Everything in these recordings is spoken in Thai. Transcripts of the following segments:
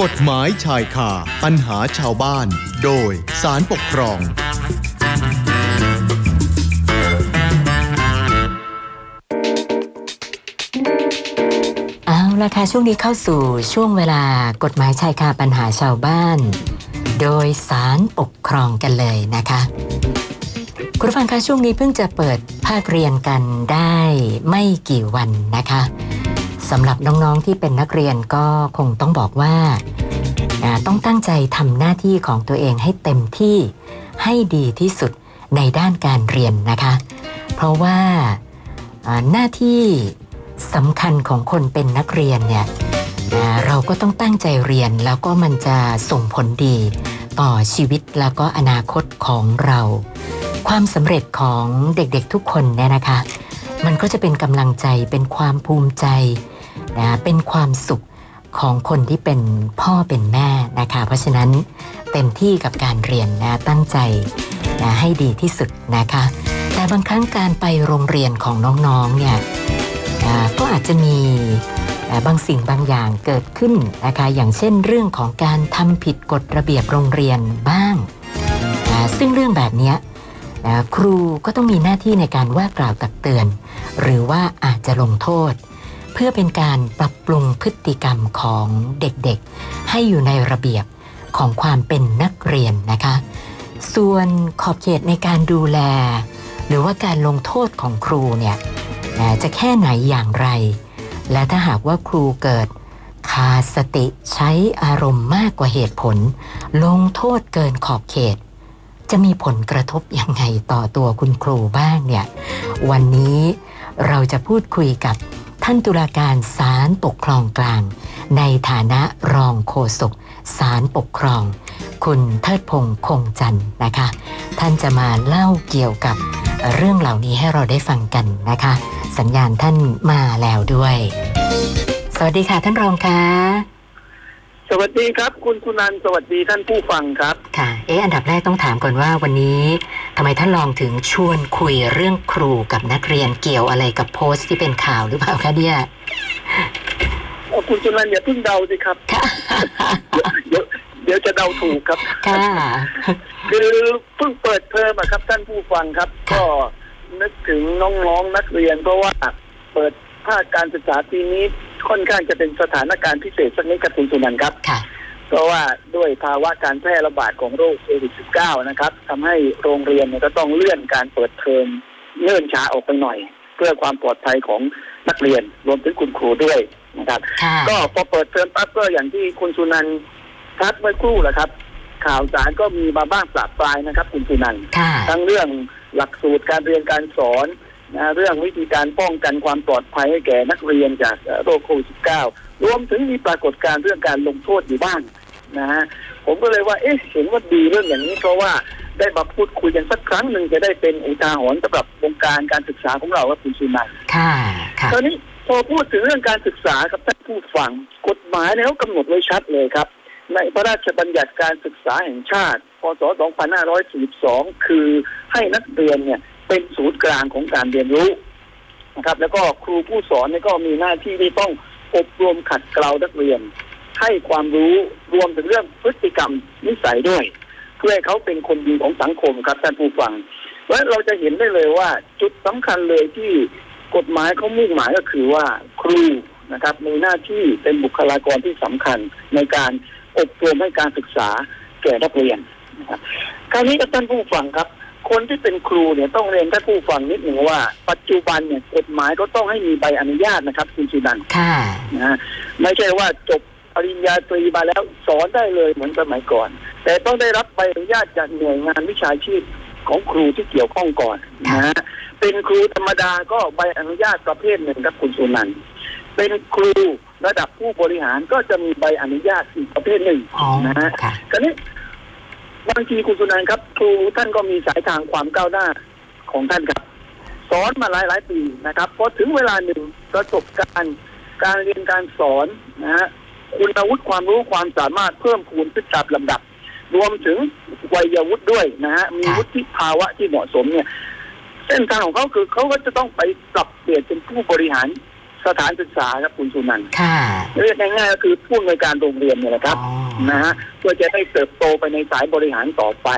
กฎหมายชายคาปัญหาชาวบ้าน โดยสารปกครอง เอาละค่ะช่วงนี้เข้าสู่ช่วงเวลากฎหมายชายคาปัญหาชาวบ้าน โดยสารปกครองกันเลยนะคะ คุณผู้ฟังคะช่วงนี้เพิ่งจะเปิดภาคเรียนกันได้ไม่กี่วันนะคะ สำหรับน้องๆที่เป็นนักเรียนก็คงต้องบอกว่า ต้องตั้งใจทำหน้าที่ของตัวเองให้เต็มที่ให้ดีที่สุดในด้านการเรียนนะคะ เพราะว่าหน้าที่สำคัญของคนเป็นนักเรียนเนี่ยเราก็ต้องตั้งใจเรียนแล้วก็มันจะส่งผลดีต่อชีวิตแล้วก็อนาคตของเรา ความสำเร็จของเด็กๆทุกคนเนี่ยนะคะ มันก็จะเป็นกำลังใจเป็นความภูมิใจ นะเป็นความสุขของคนที่เป็นพ่อเป็นแม่นะคะ เพราะฉะนั้นเต็มที่กับการเรียนนะตั้งใจนะให้ดีที่สุดนะคะ แต่บางครั้งการไปโรงเรียนของน้องๆเนี่ยก็อาจจะมีบางสิ่งบางอย่างเกิดขึ้นนะคะอย่างเช่นเรื่องของการทำผิดกฎระเบียบโรงเรียนบ้าง ซึ่งเรื่องแบบนี้นะครูก็ต้องมีหน้าที่ในการว่ากล่าวตักเตือน หรือว่าอาจจะลงโทษ เพื่อเป็นการปรับปรุงพฤติกรรมของเด็กๆ ให้อยู่ในระเบียบของความเป็นนักเรียนนะคะ ส่วนขอบเขตในการดูแล หรือว่าการลงโทษของครูเนี่ยจะแค่ไหนอย่างไร และถ้าหากว่าครูเกิดขาดสติใช้อารมณ์มากกว่าเหตุผล ลงโทษเกินขอบเขต จะมีผลกระทบยังไงต่อตัวคุณครูบ้างเนี่ย วันนี้เราจะพูดคุยกับ ท่านตุลาการศาลปกครองกลาง ในฐานะรองโฆษกศาลปกครอง คุณเทิดพงษ์คงจันทร์นะคะ ท่านจะมาเล่าเกี่ยวกับเรื่องเหล่านี้ให้เราได้ฟังกันนะคะ สัญญาณท่านมาแล้วด้วย สวัสดีค่ะท่านรองคะ สวัสดีครับ คุณสุนันท์สวัสดีท่านผู้ฟังครับ ค่ะ เอ๊ะอันดับแรกต้องถามก่อนว่าวันนี้ทำไมท่านรองถึงชวนคุยเรื่องครูกับนักเรียนเกี่ยวอะไรกับโพสต์ที่เป็นข่าวหรือเปล่าคะเนี่ยคุณสุนันท์อย่าเพิ่งเดาสิครับค่ะเดี๋ยวเดี๋ยวจะเดาถูกครับค่ะคือเพิ่งเปิดเทอมอะครับท่านผู้ฟังครับค่ะก็นึกถึงน้องๆนักเรียนเพราะว่าเปิด ภาคการศึกษาปีนี้ค่อนข้างจะเป็นสถานการณ์พิเศษสักนิดครับคุณสุนันท์ครับ ค่ะ เพราะว่าด้วยภาวะการแพร่ระบาดของโรคโควิด -19 นะครับทำให้โรงเรียนเนี่ยก็ต้องเลื่อนการเปิดเทอมเนื่นช้าออกไปหน่อย เพื่อความปลอดภัยของนักเรียนรวมถึงคุณครูด้วยนะครับค่ะก็พอเปิดเทอมปั๊บก็อย่างที่คุณสุนันท์ทักเมื่อครู่แหละครับ ข่าวสารก็มีมาบ้างปราบปลายนะครับ คุณสุนันท์ค่ะทั้งเรื่องหลักสูตรการเรียนการสอน นะเรื่องวิธีการป้องกันความปลอดภัยให้แก่นักเรียนจากเอ่อโรคโควิด -19 รวมถึงมีปรากฏการณ์เรื่องการลงโทษอยู่บ้างนะฮะผมก็เลยว่าเอ๊ะเห็นว่าดีเรื่องอย่างนี้เพราะว่าได้มาพูดคุยกันสักครั้งหนึ่งจะได้เป็นอุทาหรณ์สำหรับวงการการศึกษาของเราครับคุณสุนันท์ค่ะค่ะตอนนี้พอพูดถึงเรื่องการศึกษากับท่านผู้ฟังกฎหมายเนี่ยเขากำหนดไว้ชัดเลยครับ ในพระราชบัญญัติการศึกษาแห่งชาติ พศ 2542 คือให้นักเรียนเนี่ย เป็นศูนย์กลางของการเรียนรู้นะครับ แล้วก็ครูผู้สอนเนี่ยก็มีหน้าที่ที่ต้องอบรมขัดเกลานักเรียน ให้ความรู้รวมถึงเรื่องพฤติกรรมนิสัยด้วย เพื่อให้เขาเป็นคนดีของสังคมครับท่านผู้ฟังเพราะเราจะเห็นได้เลยว่าจุดสำคัญเลยที่กฎหมายเขามุ่งหมายก็คือว่าครูนะครับมีหน้าที่เป็นบุคลากรที่สำคัญในการอบรมให้การศึกษาแก่นักเรียนนะครับคราวนี้ท่านผู้ฟังครับ คนที่เป็นครูเนี่ยต้องเรียนท่านผู้ฟังนิดหนึ่งว่า ปัจจุบันเนี่ยกฎหมายก็ต้องให้มีใบอนุญาตนะครับ คุณสุนันท์ค่ะนะฮะไม่ใช่ว่าจบปริญญาตรีมาแล้วสอนได้เลยเหมือนสมัยก่อน แต่ต้องได้รับใบอนุญาตจากหน่วยงานวิชาชีพของครูที่เกี่ยวข้องก่อนนะฮะเป็นครูธรรมดาก็ใบอนุญาตประเภทหนึ่งครับคุณสุนันท์เป็นครูระดับผู้บริหารก็จะมีใบอนุญาตอีกประเภทหนึ่งอ๋อนะฮะค่ะคราวนี้ บางทีคุณสุนันครับ ครูท่านก็มีสายทางความก้าวหน้าของท่านครับสอนมาหลายหลายปีนะครับพอถึงเวลาหนึ่งประสบการณ์การเรียนการสอนนะฮะคุณวุฒิความรู้ความสามารถเพิ่มพูนขึ้นตามลำดับ รวมถึงวัยวุฒิด้วยนะฮะมีวุฒิภาวะที่เหมาะสมเนี่ยเส้นทางของเขาคือเขาก็จะต้องไปปรับเปลี่ยนเป็นผู้บริหาร สถานศึกษาครับคุณสุนันท์ค่ะเรียกง่ายๆก็คือผู้อำนวยการโรงเรียนเนี่ยแหละครับอ๋อนะฮะเพื่อจะได้เติบโตไปในสายบริหารต่อไป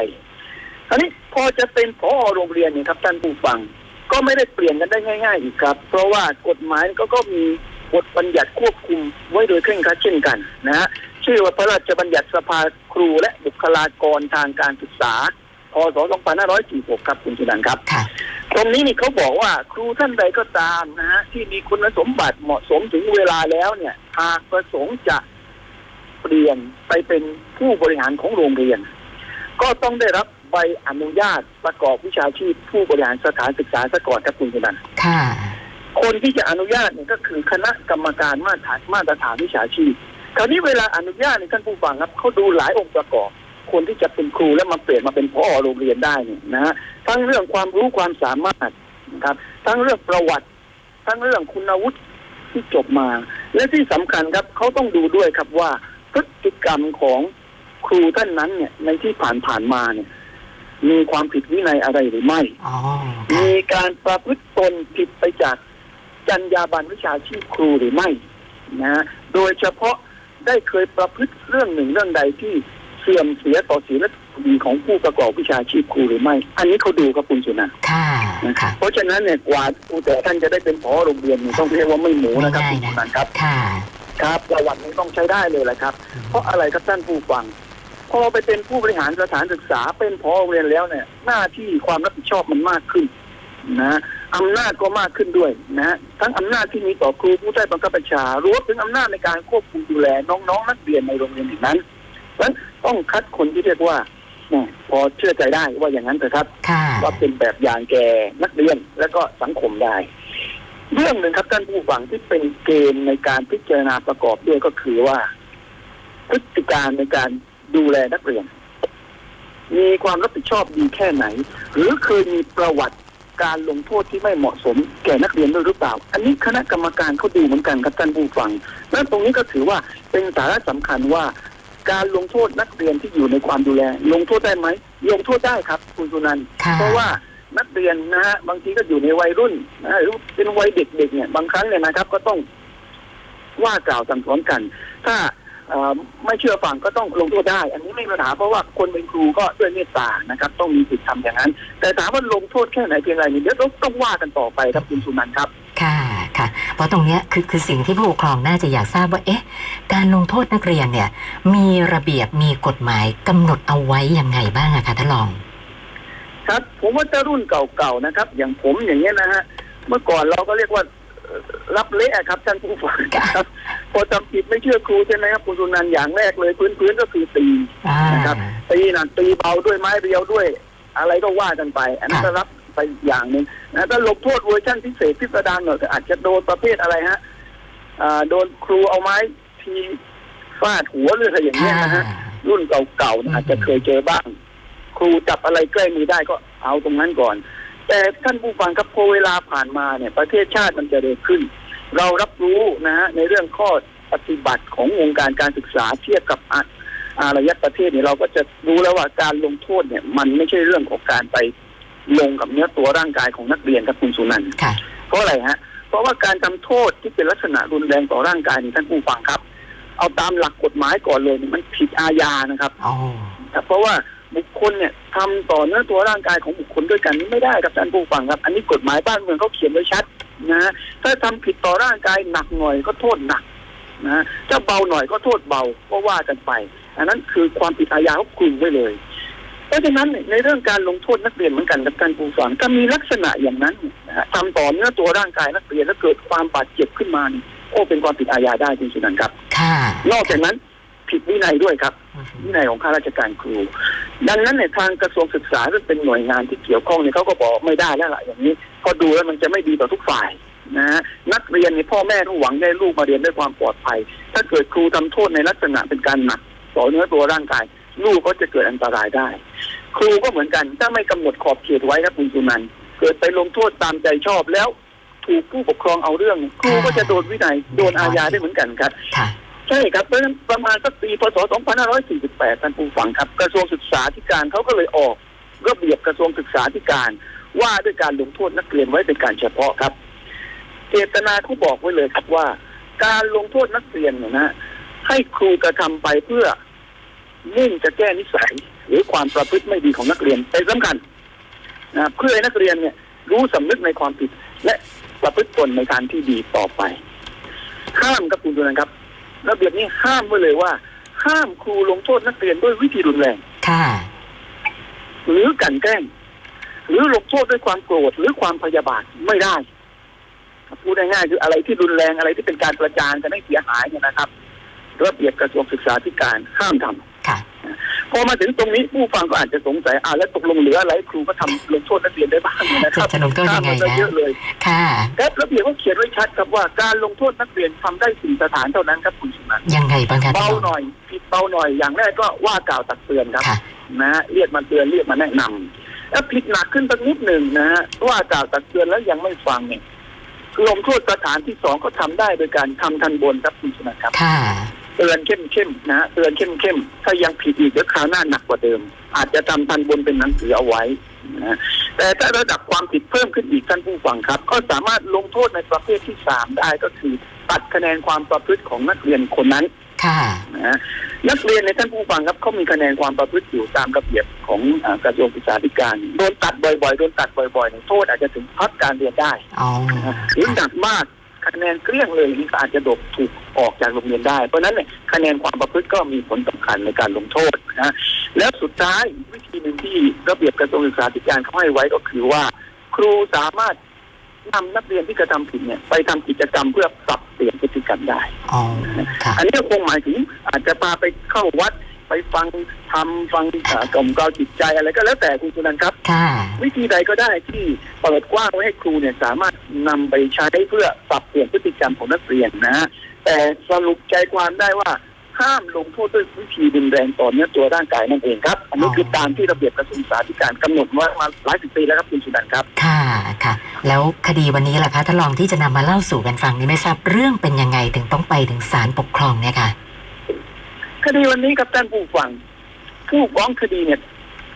คราวนี้พอจะเป็นพอโรงเรียนเนี่ยครับท่านผู้ฟัง ก็ไม่ได้เปลี่ยนกันได้ง่าย ๆ อีกครับ เพราะว่ากฎหมายก็ก็มีบทบัญญัติควบคุมไว้โดยเคร่งครัดเช่นกันนะฮะชื่อว่าพระราชบัญญัติสภาครูและบุคลากรทางการศึกษาพศ2546ครับคุณสุนันท์ครับค่ะ ตรงนี้นี่เขาบอกว่าครูท่านใดก็ตามนะฮะที่มีคุณสมบัติเหมาะสมถึงเวลาแล้วเนี่ยหากประสงค์จะเปลี่ยนไปเป็นผู้บริหารของโรงเรียน ก็ต้องได้รับใบอนุญาตประกอบวิชาชีพผู้บริหารสถานศึกษาซะก่อนครับคุณสุนันท์ค่ะ คนที่จะอนุญาตเนี่ยก็คือคณะกรรมการมาตรฐานมาตรฐานวิชาชีพคราวนี้เวลาอนุญาตในยท่านผู้ฟังครับเขาดูหลายองค์ประกอบ คนที่จะเป็นครูแล้วมาเปลี่ยนมาเป็นพ่อโรงเรียนได้เนี่ยนะฮะทั้งเรื่องความรู้ความสามารถนะครับ ทั้งเรื่องประวัติ ทั้งเรื่องคุณวุฒิที่จบมา และที่สำคัญครับเขาต้องดูด้วยครับว่าพฤติกรรมของครูท่านนั้นเนี่ยในที่ผ่านผ่านๆมาเนี่ย มีความผิดวินัยอะไรหรือไม่อ๋อค่ะมีการประพฤติตนผิดไปจากจรรยาบรรณวิชาชีพครูหรือไม่นะ โดยเฉพาะได้เคยประพฤติเรื่องหนึ่งเรื่องใดที่ เสื่อมเสียต่อศีลธรรมของผู้ประกอบวิชาชีพครูหรือไม่ อันนี้เขาดูครับคุณสุนันท์ค่ะนะค่ะ เพราะฉะนั้นเนี่ยกว่าครูแต่ท่านจะได้เป็นผอโรงเรียนเนี่ยต้องเรียกว่าไม่หมูนะครับไม่คุณง่ายนะสุนันท์ครับค่ะครับประวัตินี้ต้องใช้ได้เลยแหละครับ เพราะอะไรครับท่านผู้ฟังพอไปเป็นผู้บริหารสถานศึกษาเป็นพอโรงเรียนแล้วเนี่ย หน้าที่ความรับผิดชอบมันมากขึ้นนะอำนาจก็มากขึ้นด้วยนะทั้งอำนาจที่มีต่อครูผู้ใต้บังคับบัญชารวมถึงอำนาจในการควบคุมดูแลน้องๆนักเรียนในโรงเรียนอีกนั้น เพราะฉะนั้นต้องคัดคนที่เรียกว่าเนี่ยพอเชื่อใจได้ว่าอย่างนั้นเถอะครับค่ะว่าเป็นแบบอย่างแก่นักเรียนและก็สังคมได้ เรื่องหนึ่งครับท่านผู้ฟังที่เป็นเกณฑ์ในการพิจารณาประกอบด้วยก็คือว่า พฤติการในการดูแลนักเรียน มีความรับผิดชอบดีแค่ไหน หรือเคยมีประวัติการลงโทษที่ไม่เหมาะสมแก่นักเรียนด้วยหรือเปล่า อันนี้คณะกรรมการเขาดูเหมือนกันครับท่านผู้ฟัง และตรงนี้ก็ถือว่าเป็นสาระสำคัญว่า การลงโทษนักเรียนที่อยู่ในความดูแล ลงโทษได้ไหมลงโทษได้ครับ คุณสุนันท์ค่ะเพราะว่านักเรียนนะฮะบางทีก็อยู่ในวัยรุ่นนะฮะหรือเป็นวัยเด็กๆเนี่ย บางครั้งเนี่ยนะครับ ก็ต้องว่ากล่าวสั่งสอนกัน ถ้าเอ่อไม่เชื่อฟังก็ต้องลงโทษได้ อันนี้ไม่มีปัญหาเพราะว่าคนเป็นครูก็ด้วยเมตตานะครับ ต้องมีสิทธิ์ทำอย่างนั้น แต่ถามว่าลงโทษแค่ไหนเพียงไรนี่เดี๋ยวต้องต้องว่ากันต่อไปครับคุณสุนันท์ครับค่ะค่ะ เพราะตรงเนี้ยคือคือสิ่งที่ผู้ปกครองน่าจะอยากทราบว่าเอ๊ะ การลงโทษนักเรียนเนี่ย มีระเบียบมีกฎหมายกำหนดเอาไว้ยังไงบ้างอะคะท่านรอง ครับ ผมว่าจะรุ่นเก่าๆนะครับ อย่างผมอย่างเงี้ยนะฮะเมื่อก่อนเราก็เรียกว่าเอ่อรับเละครับท่านผู้ฟังครับพอทำผิดไม่เชื่อครูใช่ไหมครับคุณสุนันท์อย่างแรกเลยพื้นๆก็คือตีอ่านะครับตีนะตีเบาด้วยไม้เรียวด้วย อะไรก็ว่ากันไป อันนั้นค่ะก็รับ ไปอย่างหนึ่งนะถ้าลงโทษเวอร์ชันพิเศษพิสดารหน่อยก็อาจจะโดนประเภทอะไรฮะอ่าโดนครูเอาไม้ทีฟาดหัวหรืออะไรอย่างเงี้ยนะฮะรุ่นเก่าๆอาจจะเคยเจอบ้าง ครูจับอะไรใกล้มือได้ก็เอาตรงนั้นก่อน แต่ท่านผู้ฟังครับพอเวลาผ่านมาเนี่ย ประเทศชาติมันจะเร็วขึ้น เรารับรู้นะฮะในเรื่องข้อปฏิบัติของวงการการศึกษาเทียบกับอะอารยประเทศเนี่ยเราก็จะรู้แล้วว่าการลงโทษเนี่ย มันไม่ใช่เรื่องของการไป ลงกับเนื้อตัวร่างกายของนักเรียนครับคุณสุนันท์ค่ะเพราะอะไรฮะ เพราะว่าการทำโทษที่เป็นลักษณะรุนแรงต่อร่างกายนี่ท่านผู้ฟังครับ เอาตามหลักกฎหมายก่อนเลยเนี่ยมันผิดอาญานะครับอ๋อครับเพราะว่าบุคคลเนี่ยทำต่อเนื้อตัวร่างกายของบุคคลด้วยกันนี่ไม่ได้ครับท่านผู้ฟังครับ อันนี้กฎหมายบ้านเมืองเขาเขียนไว้ชัดนะฮะถ้าทำผิดต่อร่างกายหนักหน่อยก็โทษหนักนะฮะถ้าเบาหน่อยก็โทษเบาก็ว่ากันไป อันนั้นคือความผิดอาญาเขาคลุมไว้เลย เพราะฉะนั้นเนี่ยในเรื่องการลงโทษนักเรียนเหมือนกันกับท่านผู้ฟังถ้ามีลักษณะอย่างนั้นนะฮะทำต่อเนื้อตัวร่างกายนักเรียนแล้วเกิดความบาดเจ็บขึ้นมานี่โอ้เป็นความผิดอาญาได้จริงๆนะครับ ค่ะ นอกจากนั้นผิดวินัยด้วยครับ วินัยของข้าราชการครู ดังนั้นในยทางกระทรวงศึกษาซึ่งเป็นหน่วยงานที่เกี่ยวข้องเนี่ยเขาก็บอกไม่ได้แล้วล่ะอย่างนี้พอดูแล้วมันจะไม่ดีต่อทุกฝ่ายนะฮะนักเรียนเนี่ยพ่อแม่ต้องหวังให้ลูกมาเรียนด้วยความปลอดภัย ถ้าเกิดครูทำโทษในลักษณะเป็นการหนักต่อเนื้อตัวร่างกาย ลูกก็จะเกิดอันตรายได้ ครูก็เหมือนกันถ้าไม่กำหนดขอบเขตไว้นะคุณสุนันท์เกิดไปลงโทษตามใจชอบแล้วถูกผู้ปกครองเอาเรื่อง ครูก็จะโดนวินัยโดนอาญาได้เหมือนกันครับค่ะใช่ครับเพราะฉะนั้นประมาณสักปีพศ 2548ท่านผู้ฟังครับ กระทรวงศึกษาธิการเขาก็เลยออกระเบียบกระทรวงศึกษาธิการ ว่าด้วยการลงโทษนักเรียนไว้เป็นการเฉพาะครับ เจตนาเขาบอกไว้เลยครับว่า การลงโทษนักเรียนเนี่ยนะให้ครูกระทำไปเพื่อ มุ่งจะแก้นิสัย หรือความประพฤติไม่ดีของนักเรียนเป็นสำคัญนะเพื่อให้นักเรียนเนี่ยรู้สำนึกในความผิด และประพฤติตนในการที่ดีต่อไป ห้ามครับคุณดูนะครับระเบียบนี้ห้ามไว้เลยว่า ห้ามครูลงโทษนักเรียนด้วยวิธีรุนแรงค่ะหรือกลันแกล้ง หรือลงโทษด้วยความโกรธหรือความพยาบาทไม่ได้พูดง่ายๆคืออะไรที่รุนแรงอะไรที่เป็นการประจานกันให้เสียหายเนี่ยนะครับ ระเบียบกระทรวงศึกษาธิการห้ามทำค่ะ พอมาถึงตรงนี้ผู้ฟังก็อาจจะสงสัยอ่าแล้วตกลงเหลืออะไรครูก็ทำลงโทษนักเรียนได้บ้างเนี่ยนะครับจะลงโทษยังไงนะห้ามมันก็เยอะเลยค่ะครับระเบียบเขาเขียนไว้ชัดครับว่าการลงโทษนักเรียนทำได้สี่สถานเท่านั้นครับคุณสุนันท์ยังไงบ้างคะเบาท่านรองหน่อยผิดเบาหน่อยอย่างแรกก็ว่ากล่าวตักเตือนครับค่ะนะฮะเรียกมาเตือนเรียกมาแนะนำแล้วผิดหนักขึ้นสักนิดหนึ่งนะฮะว่ากล่าวตักเตือนแล้วยังไม่ฟังเนี่ยลงโทษสถานที่สองก็ทำได้โดยการทำทันบนครับคุณสุนันท์ครับค่ะ เตือนเข้มเข้มๆนะฮะเตือนเข้มเข้มๆถ้ายังผิดอีกเดี๋ยวคราวหน้าหนักกว่าเดิม อาจจะทำทันบนเป็นหนังสือเอาไว้นะฮะแต่ถ้าระดับความผิดเพิ่มขึ้นอีกท่านผู้ฟังครับ ก็สามารถลงโทษในประเภทที่สามได้ก็คือตัดคะแนนความประพฤติของนักเรียนคนนั้นค่ะนะฮะนักเรียนในท่านผู้ฟังครับเขามีคะแนนความประพฤติอยู่ตามระเบียบของอ่ากระทรวงศึกษาธิการโดนตัดบ่อยๆโดนตัดบ่อยๆเนี่ยโทษอาจจะถึงพักการเรียนได้อ๋อหรือหนักมาก คะแนนเกลี้ยงเลยนี่ก็อาจจะดบถูกออกจากโรงเรียนได้ เพราะฉะนั้นเนี่ยคะแนนความประพฤติก็มีผลสำคัญในการลงโทษนะแล้วสุดท้ายวิธีหนึ่งที่ระเบียบกระทรวงศึกษาธิการเขาให้ไว้ก็คือว่า ครูสามารถนำนักเรียนที่กระทำผิดเนี่ยไปทำกิจกรรมเพื่อปรับเปลี่ยนพฤติกรรมได้อ๋อค่ะอันนี้ก็คงหมายถึงอาจจะพาไปเข้าวัด ไปฟังทำฟังอ่ากล่อมเกลาจิตใจอะไรก็แล้วแต่คุณสุนันท์ครับ ค่ะ วิธีใดก็ได้ที่เปิดกว้างไว้ให้ครูเนี่ยสามารถนำไปใช้เพื่อปรับเปลี่ยนพฤติกรรมของนักเรียนนะฮะแต่สรุปใจความได้ว่าห้ามลงโทษด้วยวิธีรุนแรงต่อเนื้อตัวร่างกายนั่นเองครับ อันนี้คือตามที่ระเบียบกระทรวงศึกษาธิการกำหนดไว้มาหลายสิบปีแล้วครับคุณสุนันท์ครับ ค่ะค่ะ แล้วคดีวันนี้ล่ะคะท่านรองที่จะนำมาเล่าสู่กันฟังนี่ไม่ทราบเรื่องเป็นยังไงถึงต้องไปถึงศาลปกครองเนี่ยค่ะ คดีวันนี้ครับท่านผู้ฟัง ผู้ฟ้องคดีเนี่ย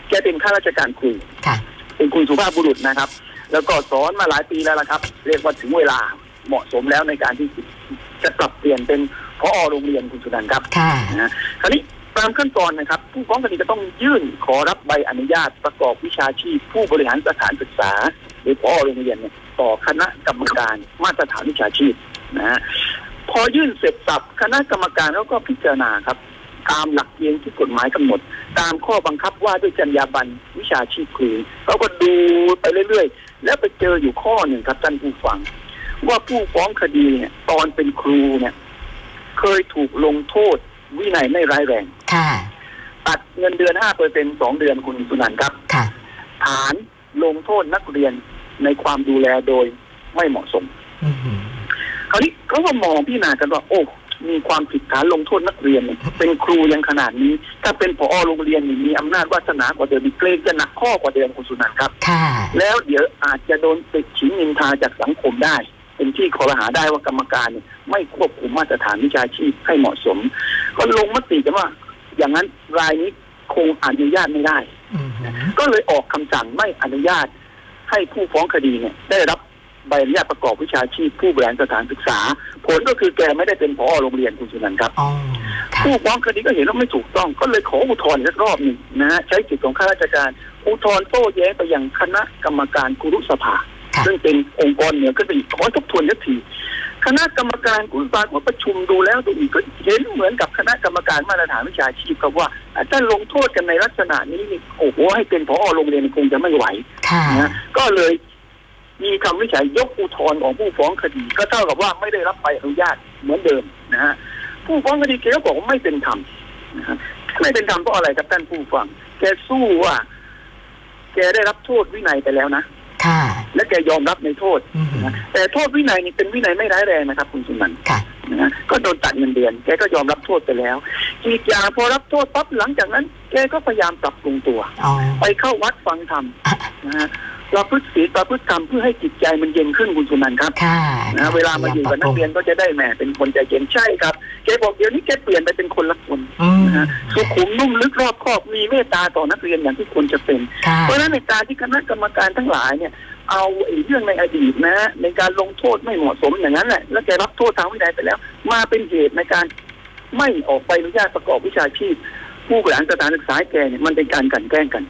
แกเป็นข้าราชการครูค่ะ เป็นคุณสุภาพบุรุษนะครับ แล้วก็สอนมาหลายปีแล้วละครับ เรียกว่าถึงเวลาเหมาะสมแล้วในการที่จะปรับเปลี่ยนเป็นพอโรงเรียนคุณสุนันท์ครับค่ะนะฮะคราวนี้ตามขั้นตอนนะครับ ผู้ฟ้องคดีจะต้องยื่นขอรับใบอนุญาตประกอบวิชาชีพ ผู้บริหารสถานศึกษา หรือพอโรงเรียนเนี่ยต่อคณะกรรมการมาตรฐานวิชาชีพนะฮะพอยื่นเสร็จสับคณะกรรมการเขาก็พิจารณาครับ ตามหลักเกณฑ์ที่กฎหมายกำหนด ตามข้อบังคับว่าด้วยจรรยาบรรณวิชาชีพครูเขาก็ดูไปเรื่อยๆ แล้วไปเจออยู่ข้อหนึ่งครับท่านผู้ฟัง ว่าผู้ฟ้องคดีเนี่ยตอนเป็นครูเนี่ย เคยถูกลงโทษวินัยไม่ร้ายแรงค่ะตัดเงินเดือนห้าเปอร์เซ็นสองเดือนคุณสุนันท์ครับค่ะฐานลงโทษนักเรียนในความดูแลโดยไม่เหมาะสมอือหือคราวนี้เขาก็มองพิจารณากันว่า โอ้ มีความผิดฐานลงโทษนักเรียนเนี่ยเป็นครูยังขนาดนี้ ถ้าเป็นผอโรงเรียนนี่มีอำนาจวาสนากว่าเดิมมีเกรงจะหนักข้อกว่าเดิมคุณสุนันท์ครับค่ะแล้วเดี๋ยวอาจจะโดนติดฉินนินทาจากสังคมได้ เป็นที่คอรหาได้ว่ากรรมการเนี่ยไม่ควบคุมมาตรฐานวิชาชีพให้เหมาะสม ก็ลงมติกันว่า อย่างนั้นรายนี้คงอนุญาตไม่ได้อือหือก็เลยออกคำสั่งไม่อนุญาตให้ผู้ฟ้องคดีเนี่ยได้รับ ใบอนุญาตประกอบวิชาชีพผู้บริหารสถานศึกษา ผลก็คือแกไม่ได้เป็นผอโรงเรียนคุณสุนันท์ครับอ๋อค่ะผู้ฟ้องคดีก็เห็นว่าไม่ถูกต้องก็เลยขออุทธรณ์อีกสักรอบหนึ่งนะฮะใช้สิทธิของข้าราชการอุทธรณ์โต้แย้งไปยังคณะกรรมการกุรุสภาค่ะซึ่งเป็นองค์กรเหนือขึ้นไปอีกขอทบทวนสักทีคณะกรรมการกุรุสภาก็ประชุมดูแล้วดูอีกก็เห็นเหมือนกับคณะกรรมการมาตรฐานวิชาชีพครับว่าอะถ้าลงโทษกันในลักษณะนี้นี่โอ้โหให้เป็นผอโรงเรียนคงจะไม่ไหวค่ะนะก็เลย มีคำวิจัยยกอุทธรณ์ของผู้ฟ้องคดี ก็เท่ากับว่าไม่ได้รับใบอนุญาตเหมือนเดิมนะฮะผู้ฟ้องคดีแกก็บอกว่าไม่เป็นธรรมนะฮะไม่เป็นธรรมเพราะอะไรครับท่านผู้ฟัง แกสู้ว่า แกได้รับโทษวินัยไปแล้วนะค่ะและแกยอมรับในโทษอือหือนะแต่โทษวินัยนี่เป็นวินัยไม่ร้ายแรงนะครับ คุณสุนันท์ค่ะนะฮะก็โดนตัดเงินเดือน แกก็ยอมรับโทษไปแล้วอีกอย่างพอรับโทษปั๊บหลังจากนั้น แกก็พยายามปรับปรุงตัวอ๋อไปเข้าวัดฟังธรรมอะนะฮะ เราพฤติศีลประพฤติธรรมเพื่อให้จิตใจมันเย็นขึ้นคุณสุนันท์ครับค่ะนะเวลามาอยู่กับนักเรียนก็จะได้แหมเป็นคนใจเย็นใช่ครับแกบอกเดี๋ยวนี้แกเปลี่ยนไปเป็นคนละคนอืมนะฮะสุขุมนุ่มลึกรอบคอบมีเมตตาต่อนักเรียนอย่างที่ควรจะเป็นค่ะเพราะฉะนั้นในการที่คณะกรรมการทั้งหลายเนี่ยเอาไอ้เรื่องในอดีตนะฮะในการลงโทษไม่เหมาะสมอย่างนั้นแหละแล้วแกรับโทษทางวินัยไปแล้ว มาเป็นเหตุในการไม่ออกใบอนุญาตประกอบวิชาชีพ ผู้บริหารสถานศึกษาให้แกเนี่ยมันเป็นการกลันแกล้งกัน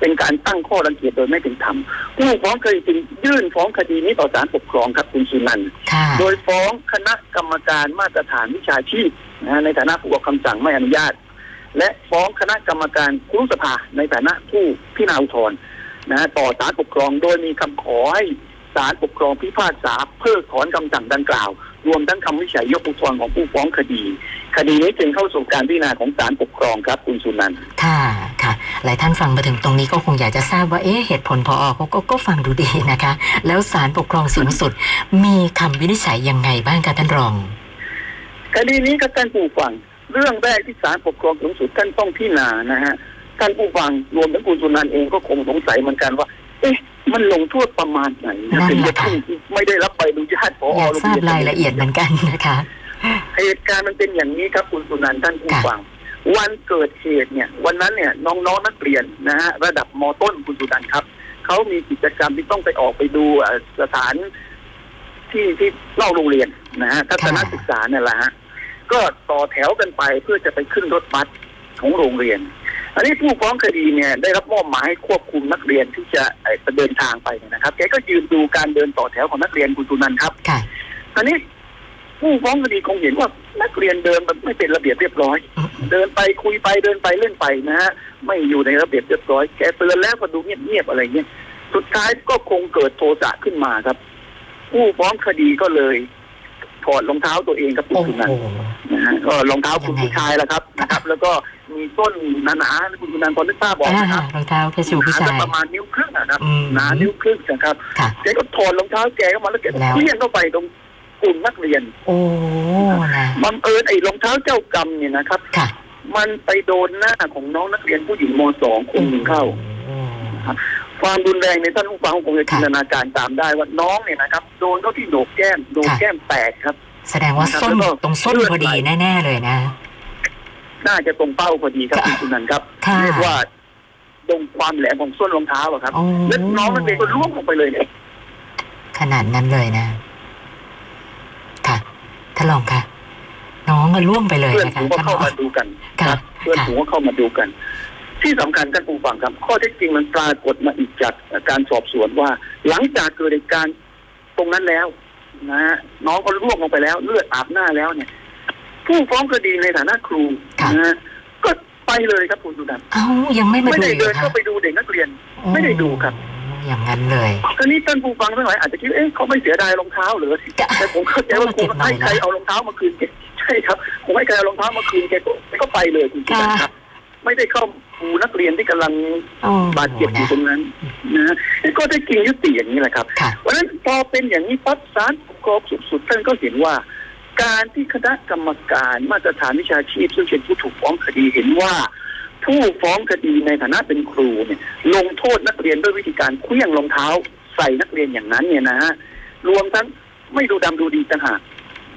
เป็นการตั้งข้อรังเกียจโดยไม่เป็นธรรมผู้ฟ้องเคยจึงยื่นฟ้องคดีนี้ต่อศาลปกครองครับคุณสุนันท์ค่ะโดยฟ้องคณะกรรมการมาตรฐานวิชาชีพนะฮะในฐานะผู้ออกคำสั่งไม่อนุญาต และฟ้องคณะกรรมการครุสภาในฐานะผู้พิจารณาอุทธรณ์นะฮะต่อศาลปกครองโดยมีคำขอให้ศาลปกครองพิพากษาเพิกถอนคำสั่งดังกล่าว รวมทั้งคำวินิจฉัยยกอุทธรณ์ของผู้ฟ้องคดี คดีนี้จึงเข้าสู่การพิจารณาของศาลปกครองครับคุณสุนันท์ค่ะค่ะ หลายท่านฟังมาถึงตรงนี้ก็คงอยากจะทราบว่าเอ๊ะเหตุผลพอเขาก็ก็ฟังดูดีนะคะ แล้วศาลปกครองสูงสุด มีคำวินิจฉัยยังไงบ้างคะท่านรองคดีนี้ครับท่านผู้ฟัง เรื่องแรกที่ศาลปกครองสูงสุดท่านต้องพิจารณานะฮะท่านผู้ฟังรวมทั้งคุณสุนันท์เองก็คงสงสัยเหมือนกันว่า เอ๊ะมันลงโทษประมาณไหนนั่นะนถึงแหจะละค่ะขึ้นไม่ได้รับใบอนุญาตพออยากโงทราบนรายละเอียดเหมือนกันนะคะเหตุการณ์มันเป็นอย่างนี้ครับคุณสุนันท์ท่านผู้ฟัง วันเกิดเหตุเนี่ย วันนั้นเนี่ยน้องๆนักเรียนนะฮะระดับมต้นคุณสุนันท์ครับเขามีกิจกรรมที่ต้องไปออกไปดูเอ่อสถานที่ที่นอกโรงเรียนนะฮะทัศนศึกษาเนี่ยแหละฮะก็ต่อแถวกันไปเพื่อจะไปขึ้นรถบัสของโรงเรียน อันนี้ผู้ฟ้องคดีเนี่ยได้รับมอบหมายให้ควบคุมนักเรียนที่จะเอ่อเดินทางไปเนี่ยนะครับแกก็ยืนดูการเดินต่อแถวของนักเรียนคุณสุนันท์ครับค่ะอันนี้ ผู้ฟ้องคดีคงเห็นว่านักเรียนเดินแบบไม่เป็นระเบียบเรียบร้อย เดินไปคุยไปเดินไปเล่นไปนะฮะไม่อยู่ในระเบียบเรียบร้อยแกเตือนแล้วก็ดูเงียบๆอะไรเงี้ยสุดท้ายก็คงเกิดโทสะขึ้นมาครับ ผู้ฟ้องคดีก็เลยถอดรองเท้าตัวเองครับคุณโอ้สุโหนันท์นะฮะก็รองเท้าคุณผู้ชายแหละครับนะครับ แล้วก็มีส้นหนาๆคุณสุนันท์พอนึกภาพบอกอ่านะครับรองเท้าแค่ชูผู้หนาชายจะประมาณนิ้วครึ่งนะครับอืมหนานิ้วครึ่งนะครับค่ะแกก็ถอดรองเท้าแกเข้ามาแล้วแกก็แล้วเคลื่อนเข้าไปตรง กลุ่มนักเรียน โอ้นะบังเอิญไอ้รองเท้าเจ้ากรรมเนี่ยนะครับค่ะมันไปโดนหน้าของน้องนักเรียนผู้หญิงมสองคนหนึ่งเข้าโอ้ความรุนแรงในท่านผู้ฟังคงจะค่ะจินตนาการตามได้ว่าน้องเนี่ยนะครับโดนเข้าที่โหนกแก้มโดนค่ะแก้มแตกครับ แสดงว่าส้นแล้วก็ตรงส้นเลือดพอดีไหลแน่ๆเลยนะ น่าจะตรงเป้าพอดีครับค่ะคุณสุนันท์ครับค่ะเรียกว่าตรงความแหลมของส้นรองเท้าอะครับโอ้แล้วน้องมันเป็นคนล่วงลงไปเลยเนี่ยขนาดนั้นเลยนะค่ะ ท่านรองค่ะ น้องก็ล่วงไปเลยเพื่อนนะคะฝูงก็ท่านรเข้าองมาดูกันค่ะครับเพื่อนค่ะ ฝูงก็เข้ามาดูกัน ที่สำคัญท่านผู้ฟังครับ ข้อเท็จจริงมันปรากฏมาอีกจากการสอบสวนว่า หลังจากเกิดเหตุการณ์ตรงนั้นแล้วนะฮะน้องก็ร่วงลงไปแล้ว เลือดอาบหน้าแล้วเนี่ย ผู้ฟ้องคดีในฐานะครูค่ะ นะฮะก็ไปเลยครับคุณสุนันท์เอ้ายังไม่มาไม่ดูได้อีกเดิเหรนอเข้าคะไปดูเด็กนักเรียน ไม่ได้ดูครับโอ้อย่างนั้นเลยคราวนี้ท่านผู้ฟังทั้งหลายอาจจะคิดว่าเอ๊ะเขาไม่เสียดายรองเท้าเหรือจะแต่ผมเข้าใจว่าคงให้ใครเอารองเท้ามาคืนแกใช่ครับผมให้ใครเอารองเท้ามาคืนแกก็ก็ไปเลยคุณสุนันท์ครับ ไม่ได้เข้าดูนักเรียนที่กำลังโอ้บาดเจ็บอยู่ตรงนั้นนะก็ได้จริงยุติอย่างนี้แหละครับค่ะเพราะฉะนั้นพอเป็นอย่างนี้ปั๊บศาลปกครองสูงสุดท่านก็เห็นว่า การที่คณะกรรมการมาตรฐานวิชาชีพซึ่งเป็นผู้ถูกฟ้องคดีเห็นว่า ผู้ฟ้องคดีในฐานะเป็นครูเนี่ยลงโทษนักเรียนด้วยวิธีการเคลื่องรองเท้า ใส่นักเรียนอย่างนั้นเนี่ยนะฮะรวมทั้งไม่ดูดำดูดีต่างหาก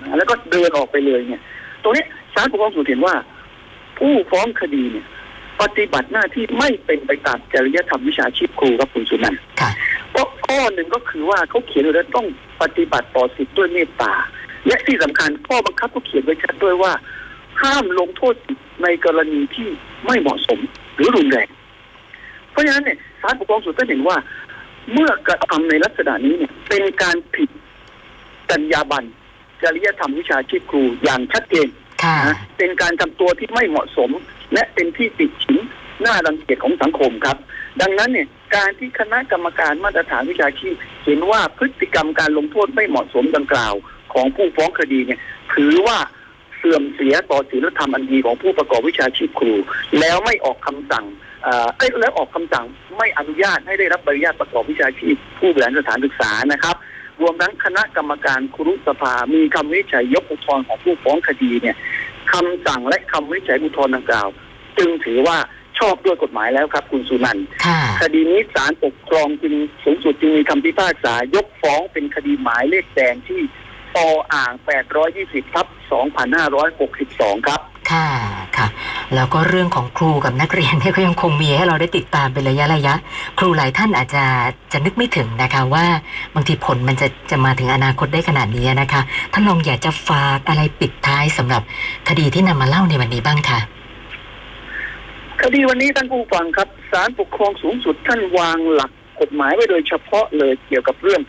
นะแล้วก็เดินออกไปเลยเนี่ย ตรงนี้ศาลปกครองสูงสุดเห็นว่า ผู้ฟ้องคดีเนี่ย ปฏิบัติหน้าที่ไม่เป็นไปตามจริยธรรมวิชาชีพครูครับคุณสุนันท์ค่ะเพราะข้อหนึ่งก็คือว่าเขาเขียนไว้แล้วต้องปฏิบัติต่อสิทธิ์ด้วยเมตตาและที่สำคัญข้อบังคับก็เขียนไว้ชัดด้วยว่า ห้ามลงโทษในกรณีที่ไม่เหมาะสมหรือรุนแรง เพราะฉะนั้นเนี่ยศาลปกครองสูงสุดเห็นว่า เมื่อกระทำในลักษณะนี้เนี่ย เป็นการผิดจรรยาบรรณจริยธรรมวิชาชีพครูอย่างชัดเจนค่ะนะเป็นการทำตัวที่ไม่เหมาะสม และเป็นที่ติดฉินหน้ารังเกียจของสังคมครับ ดังนั้นเนี่ยการที่คณะกรรมการมาตรฐานวิชาชีพเห็นว่าพฤติกรรมการลงโทษไม่เหมาะสมดังกล่าว ของผู้ฟ้องคดีเนี่ย ถือว่า เสื่อมเสียต่อศีลธรรมอันดีของผู้ประกอบวิชาชีพครู แล้วไม่ออกคำสั่งเอ่อเอ้ยแล้วออกคำสั่งไม่อนุญาตให้ได้รับใบอนุญาตประกอบวิชาชีพ ผู้บริหารสถานศึกษานะครับ รวมทั้งคณะกรรมการครุสภา มีคำวินิจฉัยยกอุทธรณ์ของผู้ฟ้องคดีเนี่ยคำสั่งและคำวินิจฉัยอุทธรณ์ดังกล่าว จึงถือว่าชอบด้วยกฎหมายแล้วครับ คุณสุนันท์ค่ะคดีนี้ศาลปกครองจึงสูงสุดจึงมีคำพิพากษายกฟ้องเป็นคดีหมายเลขแดงที่ ปอ่าง 820ทับ2562 ครับ ค่ะค่ะ แล้วก็เรื่องของครูกับนักเรียนเนี่ยก็ยังคงมีให้เราได้ติดตามเป็นระยะระยะ ครูหลายท่านอาจจะจะนึกไม่ถึงนะคะว่าบางทีผลมันจะจะมาถึงอนาคตได้ขนาดนี้นะคะท่านลองอยากจะฝากอะไรปิดท้ายสำหรับคดีที่นำมาเล่าในวันนี้บ้างค่ะคดีวันนี้ท่านผู้ฟังครับศาลปกครองสูงสุดท่านวางหลักกฎหมายไว้โดยเฉพาะเลยเกี่ยวกับเรื่อง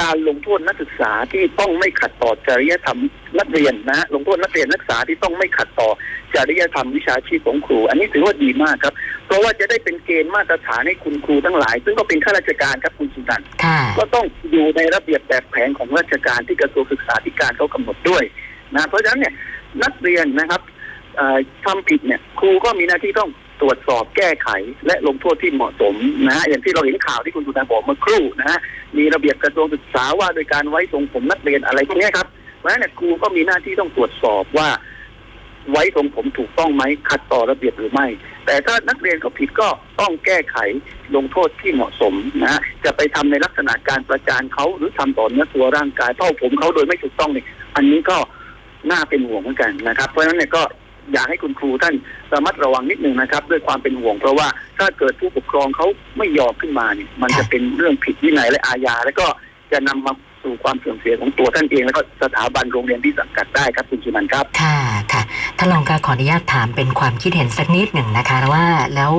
การลงโทษนักศึกษาที่ต้องไม่ขัดต่อจริยธรรมนักเรียนนะฮะลงโทษนักเรียนนักศึกษาที่ต้องไม่ขัดต่อจริยธรรมวิชาชีพของครู อันนี้ถือว่าดีมากครับ เพราะว่าจะได้เป็นเกณฑ์มาตรฐานให้คุณครูทั้งหลาย ซึ่งก็เป็นข้าราชการครับคุณสุนันท์ค่ะก็ต้องอยู่ในระเบียบแบบแผนของราชการที่กระทรวงศึกษาธิการเขากำหนดด้วยนะเพราะฉะนั้นเนี่ยนักเรียนนะครับเอ่อทำผิดเนี่ยครูก็มีหน้าที่ต้อง ตรวจสอบแก้ไข และลงโทษที่เหมาะสมนะฮะอย่างที่เราเห็นข่าวที่คุณสุนันบอกเมื่อครู่นะฮะมีระเบียบกระทรวงศึกษาว่าโดยการไว้ทรงผมนักเรียนอะไรพวกเนี้ยครับเพราะฉะนั้นเนี่ยครูก็มีหน้าที่ต้องตรวจสอบว่า ไว้ทรงผมถูกต้องไหมขัดต่อระเบียบหรือไม่ แต่ถ้านักเรียนเขาผิดก็ต้องแก้ไขลงโทษที่เหมาะสมนะฮะจะไปทำในลักษณะการประจานเขาหรือทำต่อเนื้อตัวร่างกายเท่าผมเขาโดยไม่ถูกต้องเนี่ยอันนี้ก็น่าเป็นห่วงเหมือนกันนะครับ เพราะฉะนั้นเนี่ยก็ อยากให้คุณครูท่านระมัดระวังนิดหนึ่งนะครับ ด้วยความเป็นห่วงเพราะว่าถ้าเกิดผู้ปกครองเขาไม่ยอมขึ้นมาเนี่ยมันจะเป็นเรื่องผิดวินัยและอาญาแล้วก็จะนำมาสู่ความเสื่อมเสียของตัวท่านเองแล้วก็สถาบันโรงเรียนที่สังกัดได้ครับคุณชิมันครับค่ะค่ะท่านรองคะขออนุญาตถามเป็นความคิดเห็นสักนิดหนึ่งนะคะว่าแล้ว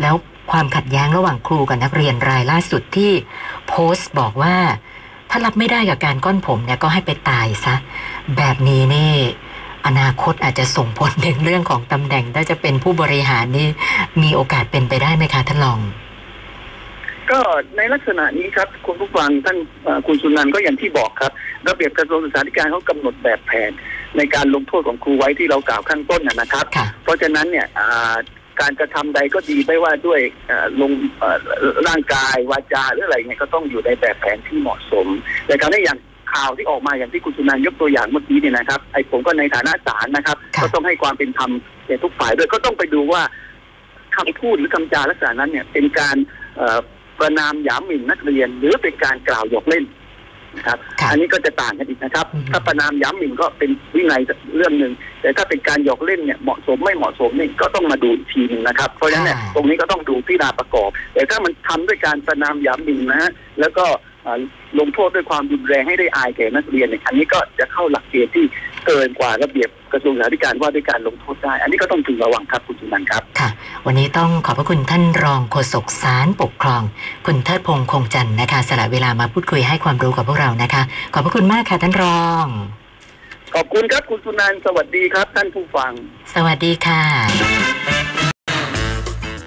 แล้วความขัดแย้งระหว่างครูกับนักเรียนรายล่าสุดที่โพสต์บอกว่า ถ้ารับไม่ได้กับการก้อนผมเนี่ยก็ให้ไปตายซะ แบบนี้นี่ อนาคตอาจจะส่งผลถึงเรื่องของตำแหน่งถ้าจะเป็นผู้บริหารนี่มีโอกาสเป็นไปได้ไหมคะท่านรอง ก็ในลักษณะนี้ครับคุณผู้ฟังท่านเอ่อคุณสุนันท์ก็อย่างที่บอกครับ ระเบียบกระทรวงศึกษาธิการเขากำหนดแบบแผน ในการลงโทษของครูไว้ที่เรากล่าวข้างต้นนะนะครับค่ะเพราะฉะนั้นเนี่ยอ่าการกระทำใดก็ดีไม่ว่าด้วยเอ่อลงเอ่อร่างกายวาจาหรืออะไรเนี่ยก็ต้องอยู่ในแบบแผนที่เหมาะสม แต่การนี้อย่าง ข่าวที่ออกมาอย่างที่คุณสุนันท์ยกตัวอย่างเมื่อกี้เนี่ยนะครับไอ้ผมก็ในฐานะศาลนะครับค่ะก็ต้องให้ความเป็นธรรมแก่ทุกฝ่ายด้วยก็ต้องไปดูว่าคำพูดหรือคำจาลักษณะนั้นเนี่ย เป็นการเอ่อประนามหยามหมิ่นนักเรียน หรือเป็นการกล่าวหยอกเล่นนะครับค่ะอันนี้ก็จะต่างกันอีกนะครับอือฮึถ้าประนามย้ำหมิ่นก็เป็นวินัยเรื่องหนึ่งแต่ถ้าเป็นการหยอกเล่นเนี่ยเหมาะสมไม่เหมาะสมนี่ก็ต้องมาดูอีกทีหนึ่งนะครับ เพราะฉะนั้นเนี่ยค่ะตรงนี้ก็ต้องดูพิจารณาประกอบ แต่ถ้ามันทำด้วยการประนามย้ำหมิ่นนะฮะแล้วก็เอ่อ ลงโทษด้วยความรุนแรงให้ได้อายแก่นักเรียนเนี่ยอันนี้ก็จะเข้าหลักเกณฑ์ที่เกินกว่าระเบียบกระทรวงศึกษาธิการว่าด้วยการลงโทษได้ อันนี้ก็ต้องพึงระวังครับคุณจุนันท์ครับ ค่ะ วันนี้ต้องขอบพระคุณท่านรองโฆษกสารปกครอง คุณเทิดพงษ์คงจันทร์นะคะสละเวลามาพูดคุยให้ความรู้กับพวกเรานะคะ ขอบพระคุณมากค่ะท่านรอง ขอบคุณครับคุณสุนันท์สวัสดีครับ ท่านผู้ฟัง สวัสดีค่ะ